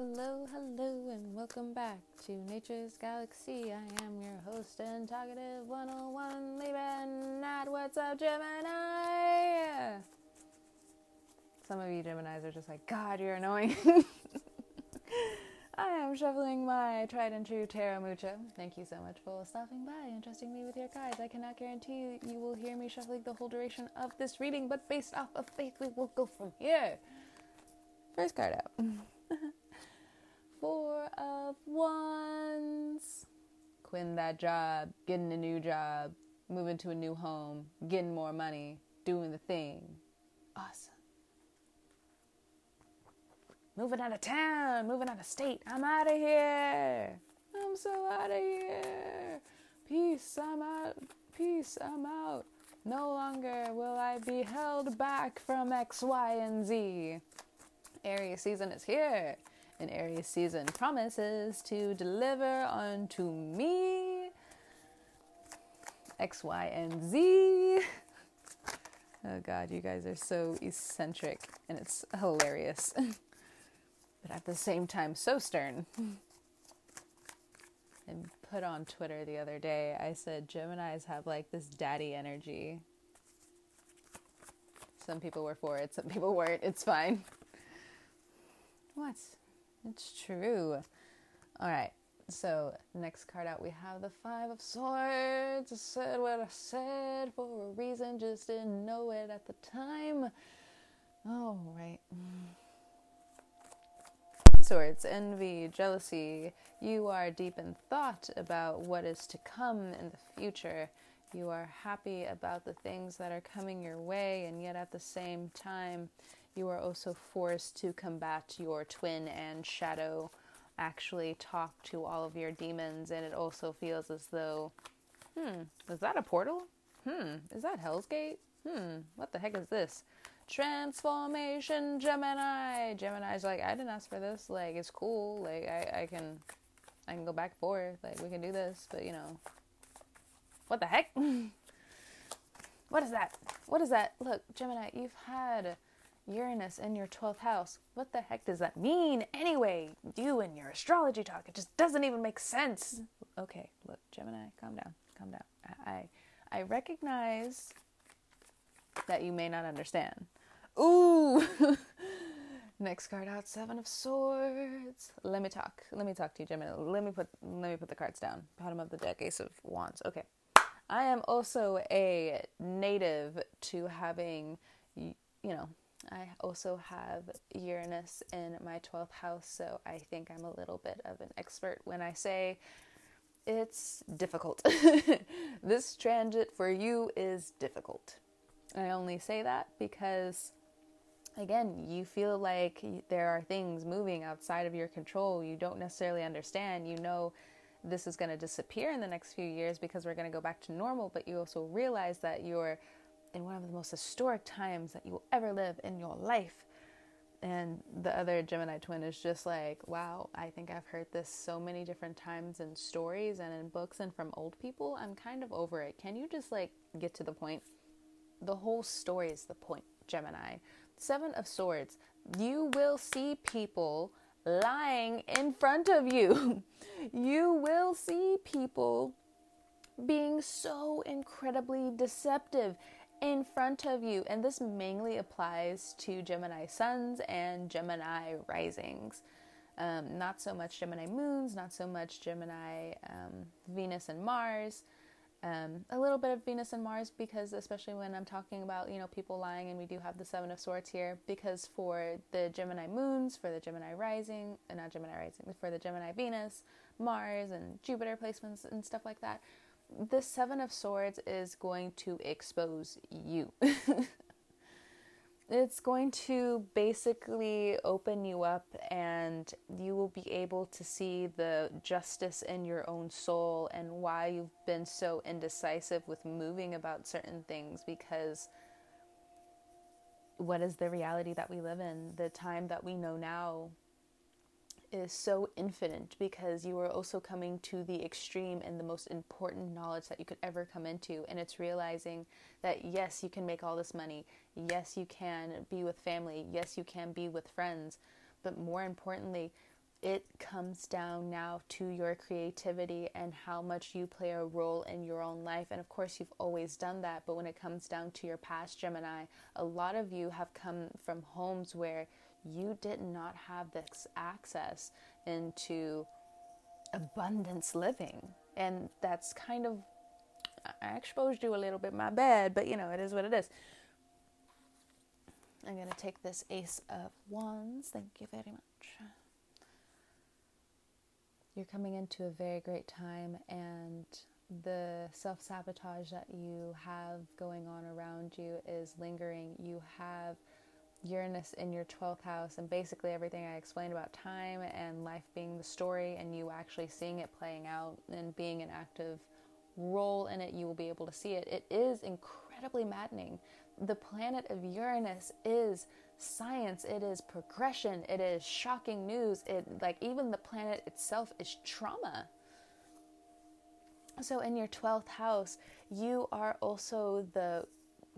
Hello, hello, and welcome back to Nature's Galaxy. I am your host and talkative 101 Leben at What's Up Gemini. Some of you Geminis are just like, God, you're annoying. I am shuffling my tried and true Tarot Mucha. Thank you so much for stopping by and trusting me with your cards. I cannot guarantee you, you will hear me shuffling the whole duration of this reading, but based off of faith, we will go from here. First card out. Four of Wands. Quitting that job, getting a new job, moving to a new home, getting more money, doing the thing. Awesome. Moving out of town, moving out of state. I'm out of here. I'm so out of here. Peace, I'm out. Peace, I'm out. No longer will I be held back from X, Y, and Z. Aries season is here. And Aries season promises to deliver unto me X, Y, and Z. Oh God, you guys are so eccentric and it's hilarious. but at the same time, so stern. and put on Twitter the other day, I said Geminis have like this daddy energy. Some people were for it, some people weren't. It's fine. What? It's true. All right. So next card out, we have the Five of Swords. I said what I said for a reason, just didn't know it at the time. All right. Swords, envy, jealousy. You are deep in thought about what is to come in the future. You are happy about the things that are coming your way, and yet at the same time, you are also forced to combat your twin and shadow, actually talk to all of your demons, and it also feels as though, hmm, is that a portal? Hmm, is that Hell's Gate? Hmm, what the heck is this? Transformation Gemini. Gemini's like, I didn't ask for this. Like, it's cool. Like, I, I can, I can go back and forth. Like, we can do this. But you know, what the heck? what is that? What is that? Look, Gemini, you've had Uranus in your 12th house. What the heck does that mean anyway? You and your astrology talk, it just doesn't even make sense. Okay, look, Gemini, calm down, calm down. I, I recognize that you may not understand. Ooh! Next card out, Seven of Swords. Let me talk. Let me talk to you, Gemini. Let me put let me put the cards down. Bottom of the deck, Ace of Wands. Okay. I am also a native to having, you know, I also have Uranus in my 12th house, so I think I'm a little bit of an expert when I say it's difficult. this transit for you is difficult. I only say that because, again, you feel like there are things moving outside of your control. You don't necessarily understand. You know this is going to disappear in the next few years because we're going to go back to normal, but you also realize that you're in one of the most historic times that you will ever live in your life. And the other Gemini twin is just like, wow, I think I've heard this so many different times in stories and in books and from old people. I'm kind of over it. Can you just like get to the point? The whole story is the point, Gemini. Seven of Swords. You will see people lying in front of you. you will see people being so incredibly deceptive in front of you. And this mainly applies to Gemini suns and Gemini risings. Um, not so much Gemini moons, not so much Gemini um, Venus and Mars. Um, a little bit of Venus and Mars because, especially when I'm talking about you know people lying, and we do have the Seven of Swords here. Because for the Gemini moons, for the Gemini rising, uh, not Gemini rising, for the Gemini Venus, Mars, and Jupiter placements and stuff like that, the Seven of Swords is going to expose you. it's going to basically open you up, and you will be able to see the justice in your own soul and why you've been so indecisive with moving about certain things because what is the reality that we live in? The time that we know now is so infinite because you are also coming to the extreme and the most important knowledge that you could ever come into. And it's realizing that yes, you can make all this money. Yes, you can be with family. Yes, you can be with friends. But more importantly, it comes down now to your creativity and how much you play a role in your own life. And of course, you've always done that. But when it comes down to your past Gemini, a lot of you have come from homes where you did not have this access into abundance living. And that's kind of, I exposed you a little bit, my bad, but you know, it is what it is. I'm going to take this Ace of Wands. Thank you very much you're coming into a very great time and the self sabotage that you have going on around you is lingering. You have Uranus in your 12th house, and basically everything I explained about time and life being the story, and you actually seeing it playing out and being an active role in it, you will be able to see it. It is incredibly maddening. The planet of Uranus is science, it is progression, it is shocking news. It like even the planet itself is trauma. So in your 12th house, you are also the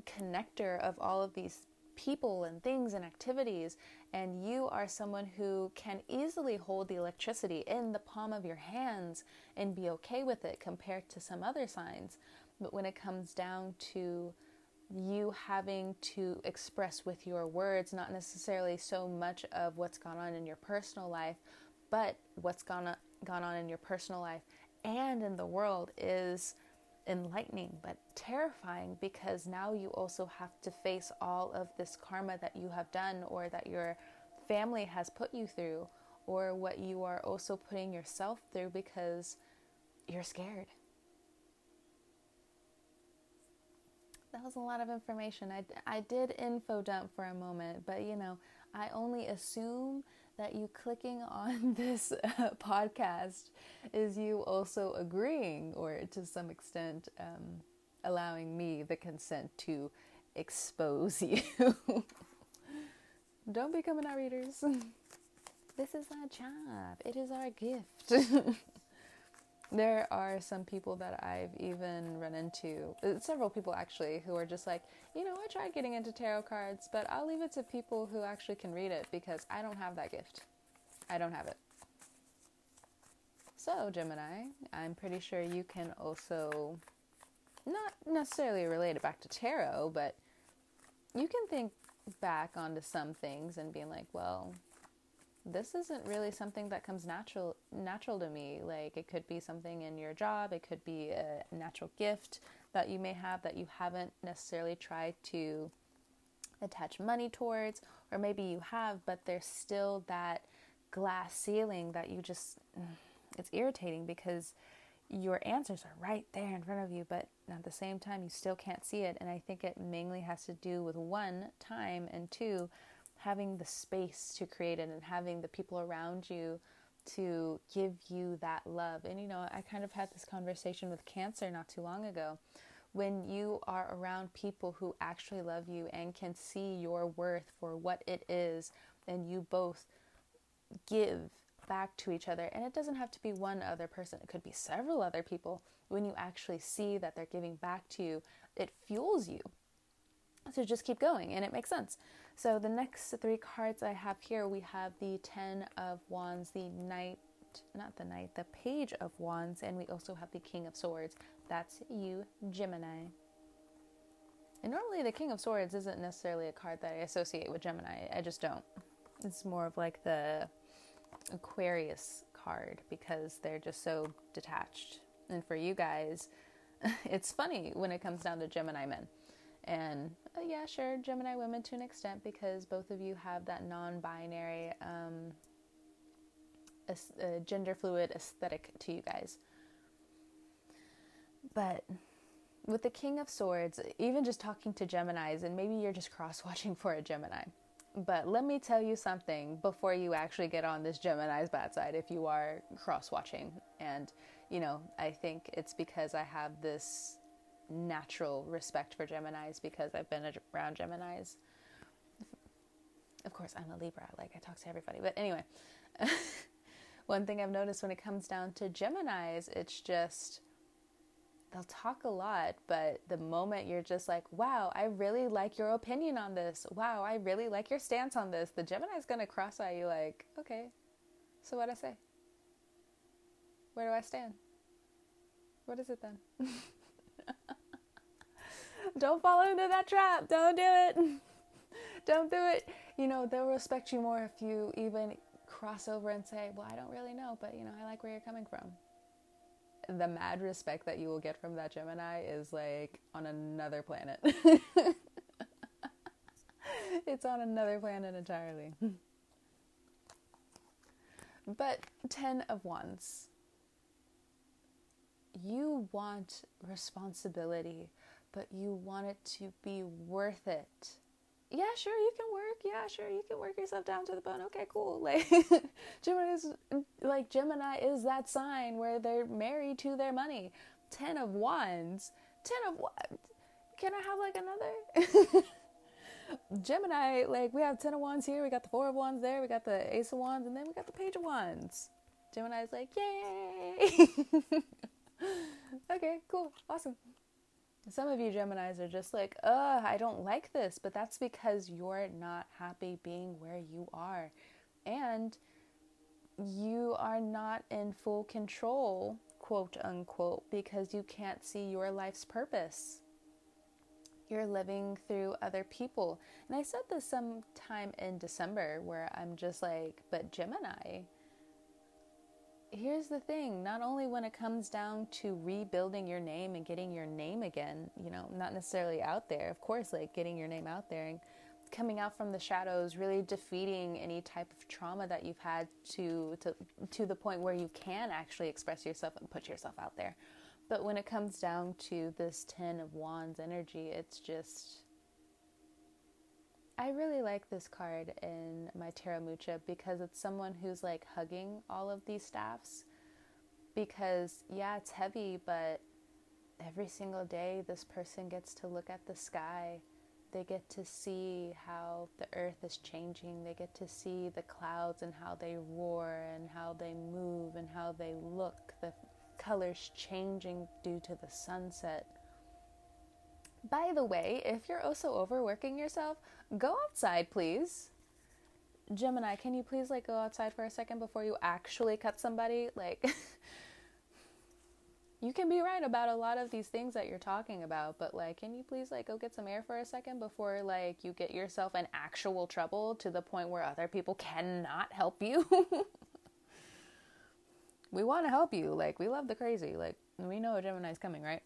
connector of all of these people and things and activities and you are someone who can easily hold the electricity in the palm of your hands and be okay with it compared to some other signs but when it comes down to you having to express with your words, not necessarily so much of what's gone on in your personal life, but what's gone on, gone on in your personal life and in the world is enlightening but terrifying because now you also have to face all of this karma that you have done or that your family has put you through or what you are also putting yourself through because you're scared. That was a lot of information. I, I did info dump for a moment, but you know, I only assume that you clicking on this uh, podcast is you also agreeing or to some extent um, allowing me the consent to expose you. Don't become an our readers. this is our job. It is our gift. There are some people that I've even run into, uh, several people actually, who are just like, you know, I tried getting into tarot cards, but I'll leave it to people who actually can read it because I don't have that gift. I don't have it. So, Gemini, I'm pretty sure you can also, not necessarily relate it back to tarot, but you can think back onto some things and being like, well, this isn't really something that comes natural natural to me. Like it could be something in your job. It could be a natural gift that you may have that you haven't necessarily tried to attach money towards or maybe you have but there's still that glass ceiling that you just mm, it's irritating because your answers are right there in front of you but at the same time you still can't see it. And i think it mainly has to do with one time and two having the space to create it and having the people around you to give you that love. And you know, I kind of had this conversation with cancer not too long ago. When you are around people who actually love you and can see your worth for what it is, and you both give back to each other, and it doesn't have to be one other person, it could be several other people. When you actually see that they're giving back to you, it fuels you. So just keep going, and it makes sense. So the next three cards I have here, we have the Ten of Wands, the Knight, not the Knight, the Page of Wands, and we also have the King of Swords. That's you, Gemini. And normally the King of Swords isn't necessarily a card that I associate with Gemini. I just don't. It's more of like the Aquarius card because they're just so detached. And for you guys, it's funny when it comes down to Gemini men and uh, yeah, sure, Gemini women to an extent because both of you have that non binary, um, uh, gender fluid aesthetic to you guys. But with the King of Swords, even just talking to Geminis, and maybe you're just cross watching for a Gemini. But let me tell you something before you actually get on this Gemini's bad side if you are cross watching. And, you know, I think it's because I have this natural respect for Geminis because I've been around Geminis. Of course, I'm a Libra, like I talk to everybody. But anyway, one thing I've noticed when it comes down to Geminis, it's just they'll talk a lot, but the moment you're just like, wow, I really like your opinion on this. Wow, I really like your stance on this. The Gemini's to cross eye you like, okay, So what I say? Where do I stand? What is it then? Don't fall into that trap. Don't do it. Don't do it. You know, they'll respect you more if you even cross over and say, Well, I don't really know, but you know, I like where you're coming from. The mad respect that you will get from that Gemini is like on another planet. it's on another planet entirely. but 10 of Wands. You want responsibility, but you want it to be worth it yeah, sure, you can work. Yeah, sure, you can work yourself down to the bone. Okay, cool. Like Gemini is like Gemini is that sign where they're married to their money. Ten of Wands. Ten of what? Can I have like another? Gemini, like we have ten of Wands here. We got the four of Wands there. We got the Ace of Wands, and then we got the Page of Wands. Gemini's like, yay! okay, cool, awesome. Some of you Geminis are just like, ugh, I don't like this, but that's because you're not happy being where you are. And you are not in full control, quote unquote, because you can't see your life's purpose. You're living through other people. And I said this sometime in December where I'm just like, but Gemini, here's the thing not only when it comes down to rebuilding your name and getting your name again, you know, not necessarily out there, of course, like getting your name out there and coming out from the shadows, really defeating any type of trauma that you've had to to to the point where you can actually express yourself and put yourself out there. But when it comes down to this 10 of wands energy, it's just I really like this card in my Tarot Mucha because it's someone who's like hugging all of these staffs. Because, yeah, it's heavy, but every single day this person gets to look at the sky. They get to see how the earth is changing. They get to see the clouds and how they roar and how they move and how they look. The colors changing due to the sunset. By the way, if you're also overworking yourself, go outside, please. Gemini, can you please like go outside for a second before you actually cut somebody? Like you can be right about a lot of these things that you're talking about, but like can you please like go get some air for a second before like you get yourself in actual trouble to the point where other people cannot help you? we want to help you. Like we love the crazy. Like we know a Gemini's coming, right?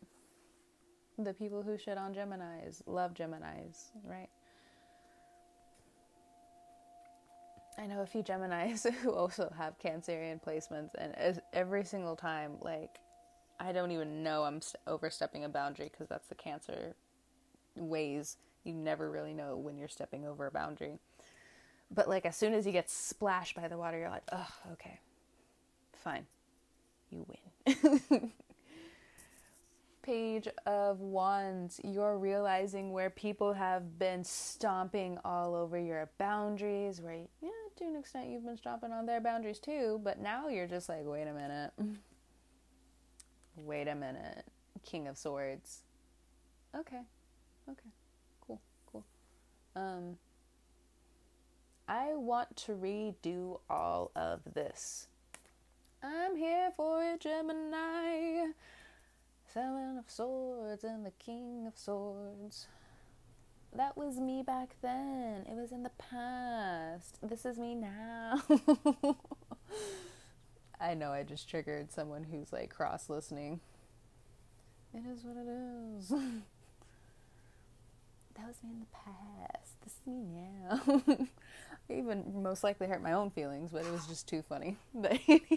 The people who shit on Geminis love Geminis, right? I know a few Geminis who also have Cancerian placements, and every single time, like, I don't even know I'm overstepping a boundary because that's the Cancer ways. You never really know when you're stepping over a boundary. But, like, as soon as you get splashed by the water, you're like, oh, okay, fine, you win. page of wands, you're realizing where people have been stomping all over your boundaries, where, yeah, to an extent, you've been stomping on their boundaries too, but now you're just like, wait a minute. wait a minute. King of Swords. Okay. Okay. Cool. Cool. Um, I want to redo all of this. I'm here for it, Gemini. Seven of Swords and the King of Swords. That was me back then. It was in the past. This is me now. I know I just triggered someone who's like cross listening. It is what it is. that was me in the past. This is me now. I even most likely hurt my own feelings, but it was just too funny. But anyway.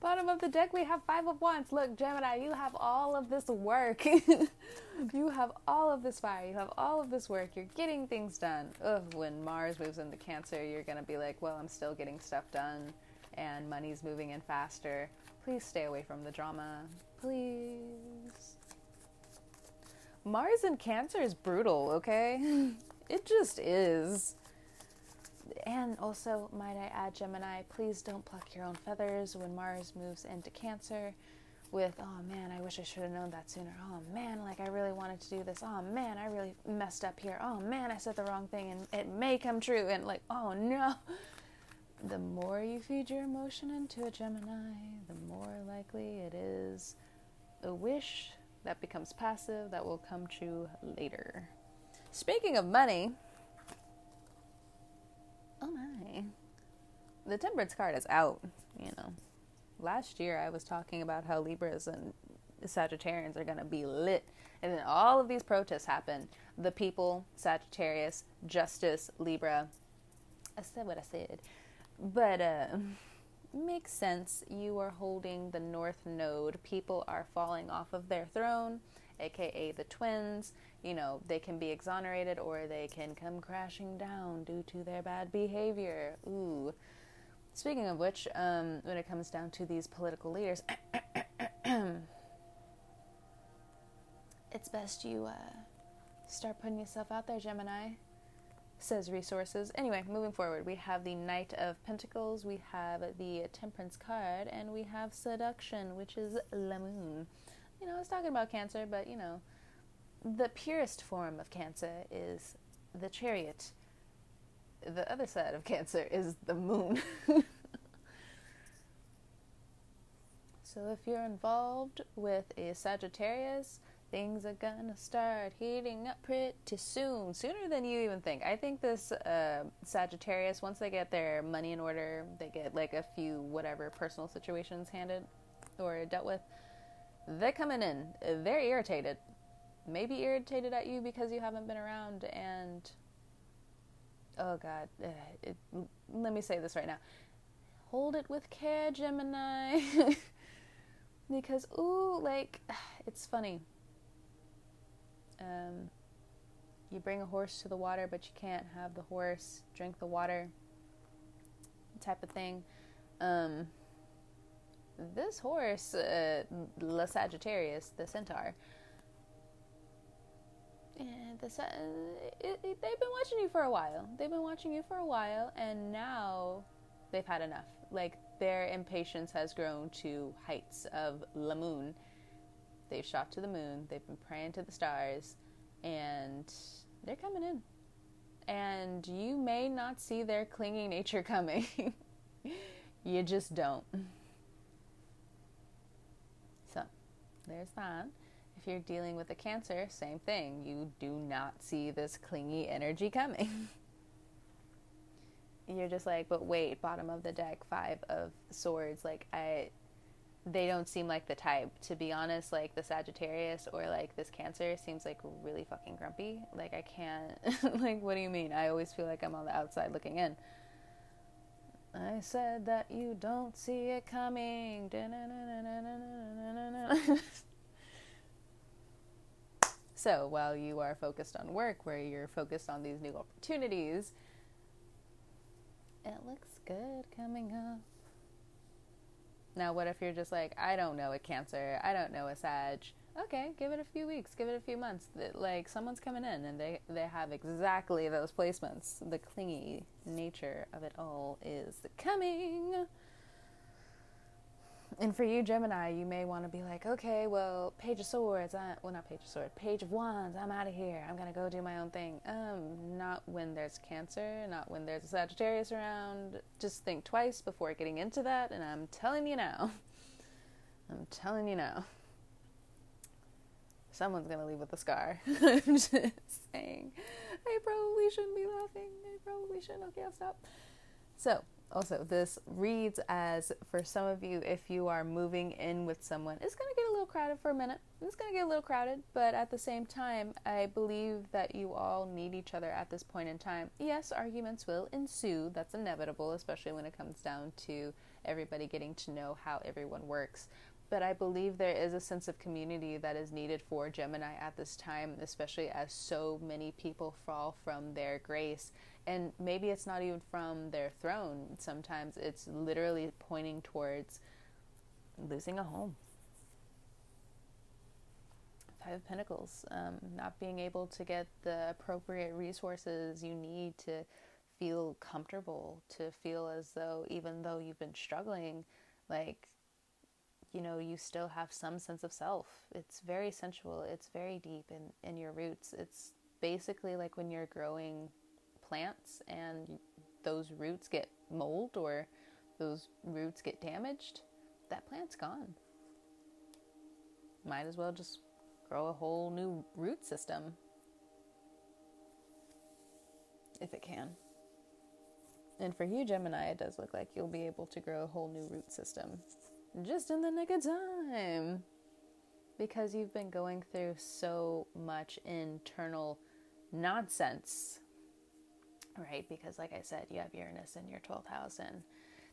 Bottom of the deck, we have Five of Wands. Look, Gemini, you have all of this work. you have all of this fire. You have all of this work. You're getting things done. Ugh, when Mars moves into Cancer, you're going to be like, well, I'm still getting stuff done and money's moving in faster. Please stay away from the drama. Please. Mars in Cancer is brutal, okay? it just is and also, might I add, Gemini, please don't pluck your own feathers when Mars moves into Cancer with, oh man, I wish I should have known that sooner. Oh man, like I really wanted to do this. Oh man, I really messed up here. Oh man, I said the wrong thing and it may come true. And like, oh no. the more you feed your emotion into a Gemini, the more likely it is a wish that becomes passive that will come true later. Speaking of money, oh my, the temperance card is out, you know. Last year I was talking about how Libras and Sagittarians are going to be lit. And then all of these protests happen. The people, Sagittarius, Justice, Libra. I said what I said. But uh makes sense. You are holding the north node. People are falling off of their throne, aka the twins. You know, they can be exonerated or they can come crashing down due to their bad behavior. Ooh. Speaking of which, um, when it comes down to these political leaders, it's best you uh, start putting yourself out there, Gemini says resources. Anyway, moving forward, we have the Knight of Pentacles, we have the Temperance card, and we have Seduction, which is La Moon. You know, I was talking about Cancer, but you know, the purest form of Cancer is the Chariot. The other side of Cancer is the Moon. so if you're involved with a Sagittarius, things are gonna start heating up pretty soon, sooner than you even think. I think this uh, Sagittarius, once they get their money in order, they get like a few whatever personal situations handed or dealt with, they're coming in. They're irritated. Maybe irritated at you because you haven't been around and. Oh God. It, let me say this right now. Hold it with care, Gemini. because, ooh, like, it's funny um, you bring a horse to the water, but you can't have the horse drink the water, type of thing. Um, this horse, uh, La Sagittarius, the centaur, and the, it, it, they've been watching you for a while. They've been watching you for a while, and now they've had enough. Like their impatience has grown to heights of La Moon They've shot to the moon. They've been praying to the stars, and they're coming in. And you may not see their clinging nature coming. you just don't. So, there's that. If you're dealing with a cancer, same thing. You do not see this clingy energy coming. you're just like, but wait, bottom of the deck, five of swords. Like, I they don't seem like the type to be honest like the sagittarius or like this cancer seems like really fucking grumpy like i can't like what do you mean i always feel like i'm on the outside looking in i said that you don't see it coming. So while you are focused on work where you're focused on these new opportunities it looks good coming up. Now, what if you're just like, I don't know a Cancer, I don't know a Sag. Okay, give it a few weeks, give it a few months. Like someone's coming in and they they have exactly those placements. The clingy nature of it all is coming. And for you, Gemini, you may want to be like, okay, well, Page of Swords, I, well, not Page of Swords, Page of Wands, I'm out of here. I'm going to go do my own thing. Um, not when there's Cancer, not when there's a Sagittarius around. Just think twice before getting into that, and I'm telling you now. I'm telling you now. Someone's to leave with a scar. I'm just saying. I probably shouldn't be laughing. I probably shouldn't. Okay, I'll stop. So, also, this reads as for some of you, if you are moving in with someone, it's to get a little crowded for a minute. It's to get a little crowded, but at the same time, I believe that you all need each other at this point in time. Yes, arguments will ensue. That's inevitable, especially when it comes down to everybody getting to know how everyone works. But I believe there is a sense of community that is needed for Gemini at this time, especially as so many people fall from their grace and maybe it's not even from their throne. Sometimes it's literally pointing towards losing a home. Five of Pentacles, um, not being able to get the appropriate resources you need to feel comfortable, to feel as though even though you've been struggling, like, you know, you still have some sense of self. It's very sensual, it's very deep in, in your roots. It's basically like when you're growing plants and those roots get mold or those roots get damaged, that plant's gone. Might as well just grow a whole new root system if it can. And for you, Gemini, it does look like you'll be able to grow a whole new root system just in the nick of time. Because you've been going through so much internal nonsense, right? Because, like I said, you have Uranus in your 12th house, and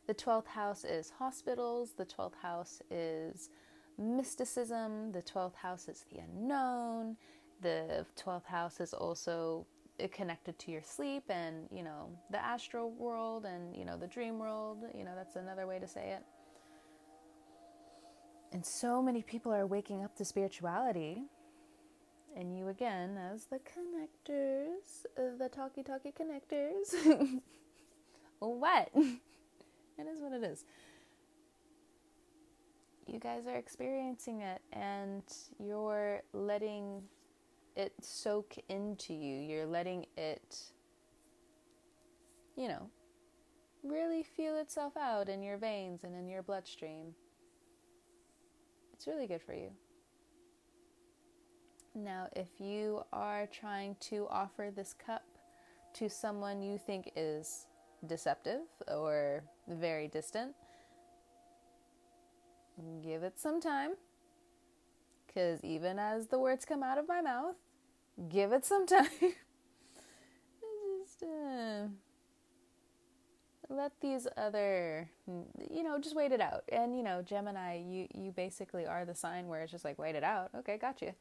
the 12th house is hospitals, the 12th house is mysticism, the 12th house is the unknown, the 12th house is also connected to your sleep and you know the astral world and you know the dream world you know that's another way to say it and so many people are waking up to spirituality and you again as the connectors the talkie talkie connectors what it is what it is you guys are experiencing it and you're letting it soak into you. You're letting it, you know, really feel itself out in your veins and in your bloodstream. It's really good for you. Now, if you are trying to offer this cup to someone you think is deceptive or very distant, give it some time. Because even as the words come out of my mouth, give it some time. just uh, let these other, you know, just wait it out. And you know, Gemini, you you basically are the sign where it's just like wait it out. Okay, got you.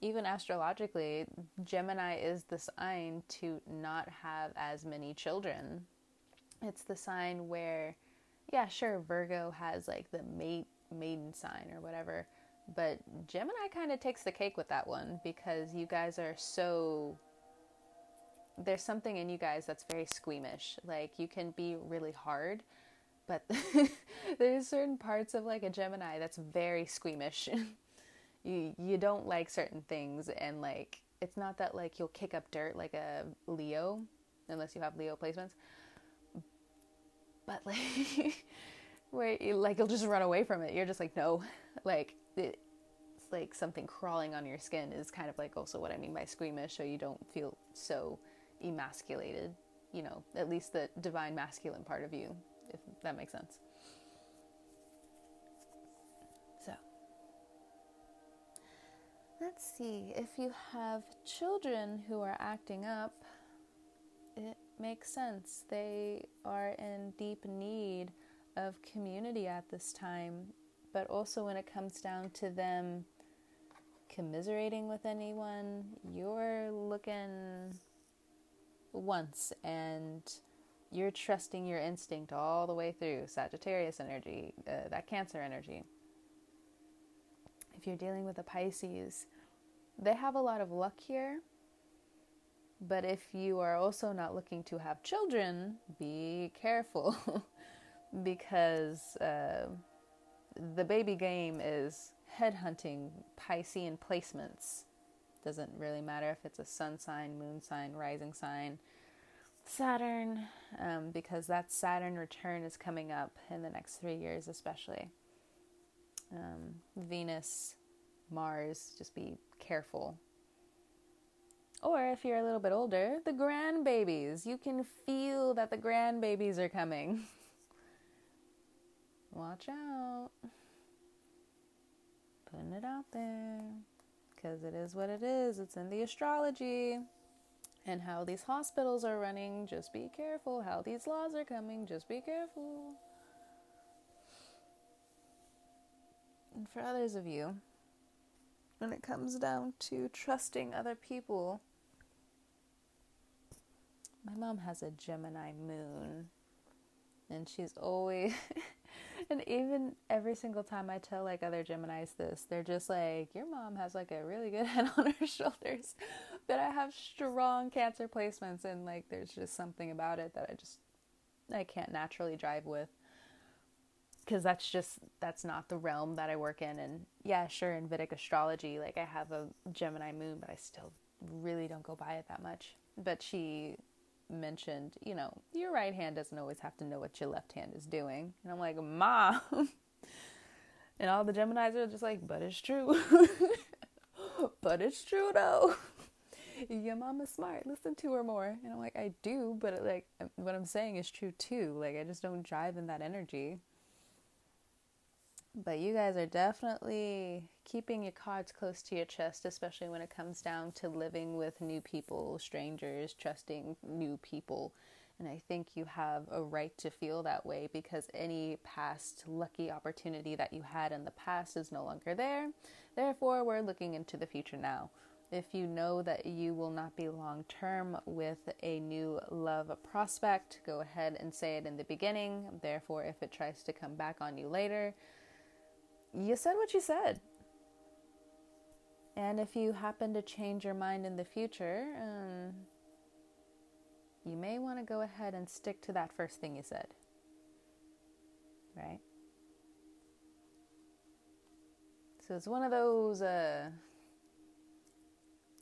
Even astrologically, Gemini is the sign to not have as many children. It's the sign where, yeah, sure, Virgo has like the mate maiden sign or whatever but Gemini kind of takes the cake with that one because you guys are so. There's something in you guys that's very squeamish. Like, you can be really hard, but there's certain parts of like a Gemini that's very squeamish. you you don't like certain things and like it's not that like you'll kick up dirt like a Leo unless you have Leo placements. But like where you, like you'll just run away from it. You're just like no. Like it's like something crawling on your skin is kind of like also what I mean by squeamish, so you don't feel so emasculated. You know, at least the divine masculine part of you, if that makes sense. So, let's see. If you have children who are acting up, it makes sense. They are in deep need of community at this time but also when it comes down to them commiserating with anyone, you're looking once and you're trusting your instinct all the way through Sagittarius energy, uh, that Cancer energy. If you're dealing with a Pisces, they have a lot of luck here. But if you are also not looking to have children, be careful because. Uh, the baby game is headhunting Piscean placements. Doesn't really matter if it's a sun sign, moon sign, rising sign, Saturn, um, because that Saturn return is coming up in the next three years, especially. Um, Venus, Mars, just be careful. Or if you're a little bit older, the grandbabies. You can feel that the grandbabies are coming. Watch out. Putting it out there. Because it is what it is. It's in the astrology. And how these hospitals are running, just be careful. How these laws are coming, just be careful. And for others of you, when it comes down to trusting other people, my mom has a Gemini moon. And she's always and even every single time I tell like other Geminis this, they're just like, Your mom has like a really good head on her shoulders. But I have strong cancer placements and like there's just something about it that I just I can't naturally drive with. Cause that's just that's not the realm that I work in and yeah, sure in Vedic astrology, like I have a Gemini moon, but I still really don't go by it that much. But she mentioned, you know, your right hand doesn't always have to know what your left hand is doing. And I'm like, Mom. and all the Geminis are just like, but it's true. but it's true though. Your mama's smart. Listen to her more. And I'm like, I do, but like what I'm saying is true too. Like I just don't drive in that energy. But you guys are definitely keeping your cards close to your chest, especially when it comes down to living with new people, strangers, trusting new people. And I think you have a right to feel that way because any past lucky opportunity that you had in the past is no longer there. Therefore, we're looking into the future now. If you know that you will not be long term with a new love prospect, go ahead and say it in the beginning. Therefore, if it tries to come back on you later, you said what you said. And if you happen to change your mind in the future, um, you may want to go ahead and stick to that first thing you said. Right? So it's one of those, uh,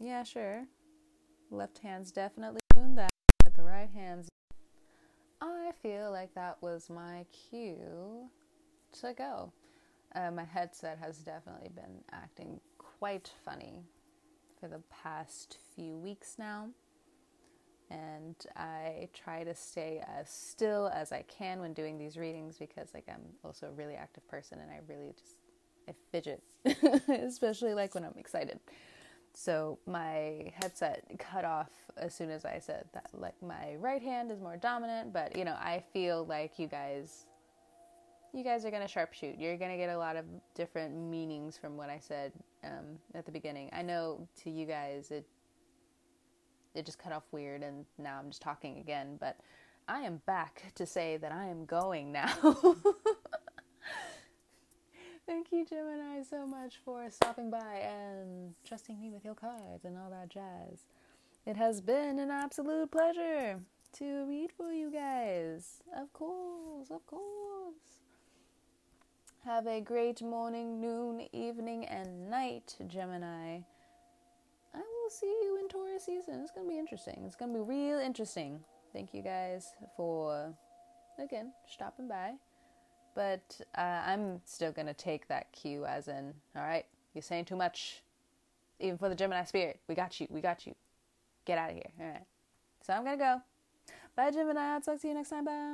yeah, sure. Left hand's definitely doing that, but the right hand's. I feel like that was my cue to go. Uh, my headset has definitely been acting quite funny for the past few weeks now. And I try to stay as still as I can when doing these readings because, like, I'm also a really active person and I really just I fidget, especially like when I'm excited. So my headset cut off as soon as I said that. Like my right hand is more dominant, but you know I feel like you guys you guys are going to sharpshoot. You're going to get a lot of different meanings from what I said um, at the beginning. I know to you guys it it just cut off weird, and now I'm just talking again. But I am back to say that I am going now. Thank you, Gemini, so much for stopping by and trusting me with your cards and all that jazz. It has been an absolute pleasure to read for you guys. Of course, of course. Have a great morning, noon, evening, and night, Gemini. I will see you in Taurus season. It's going to be interesting. It's going to be real interesting. Thank you guys for, again, stopping by. But uh, I'm still going to take that cue as in, all right, you're saying too much. Even for the Gemini spirit. We got you. We got you. Get out of here. All right. So I'm going to go. Bye, Gemini. I'll talk to you next time. Bye.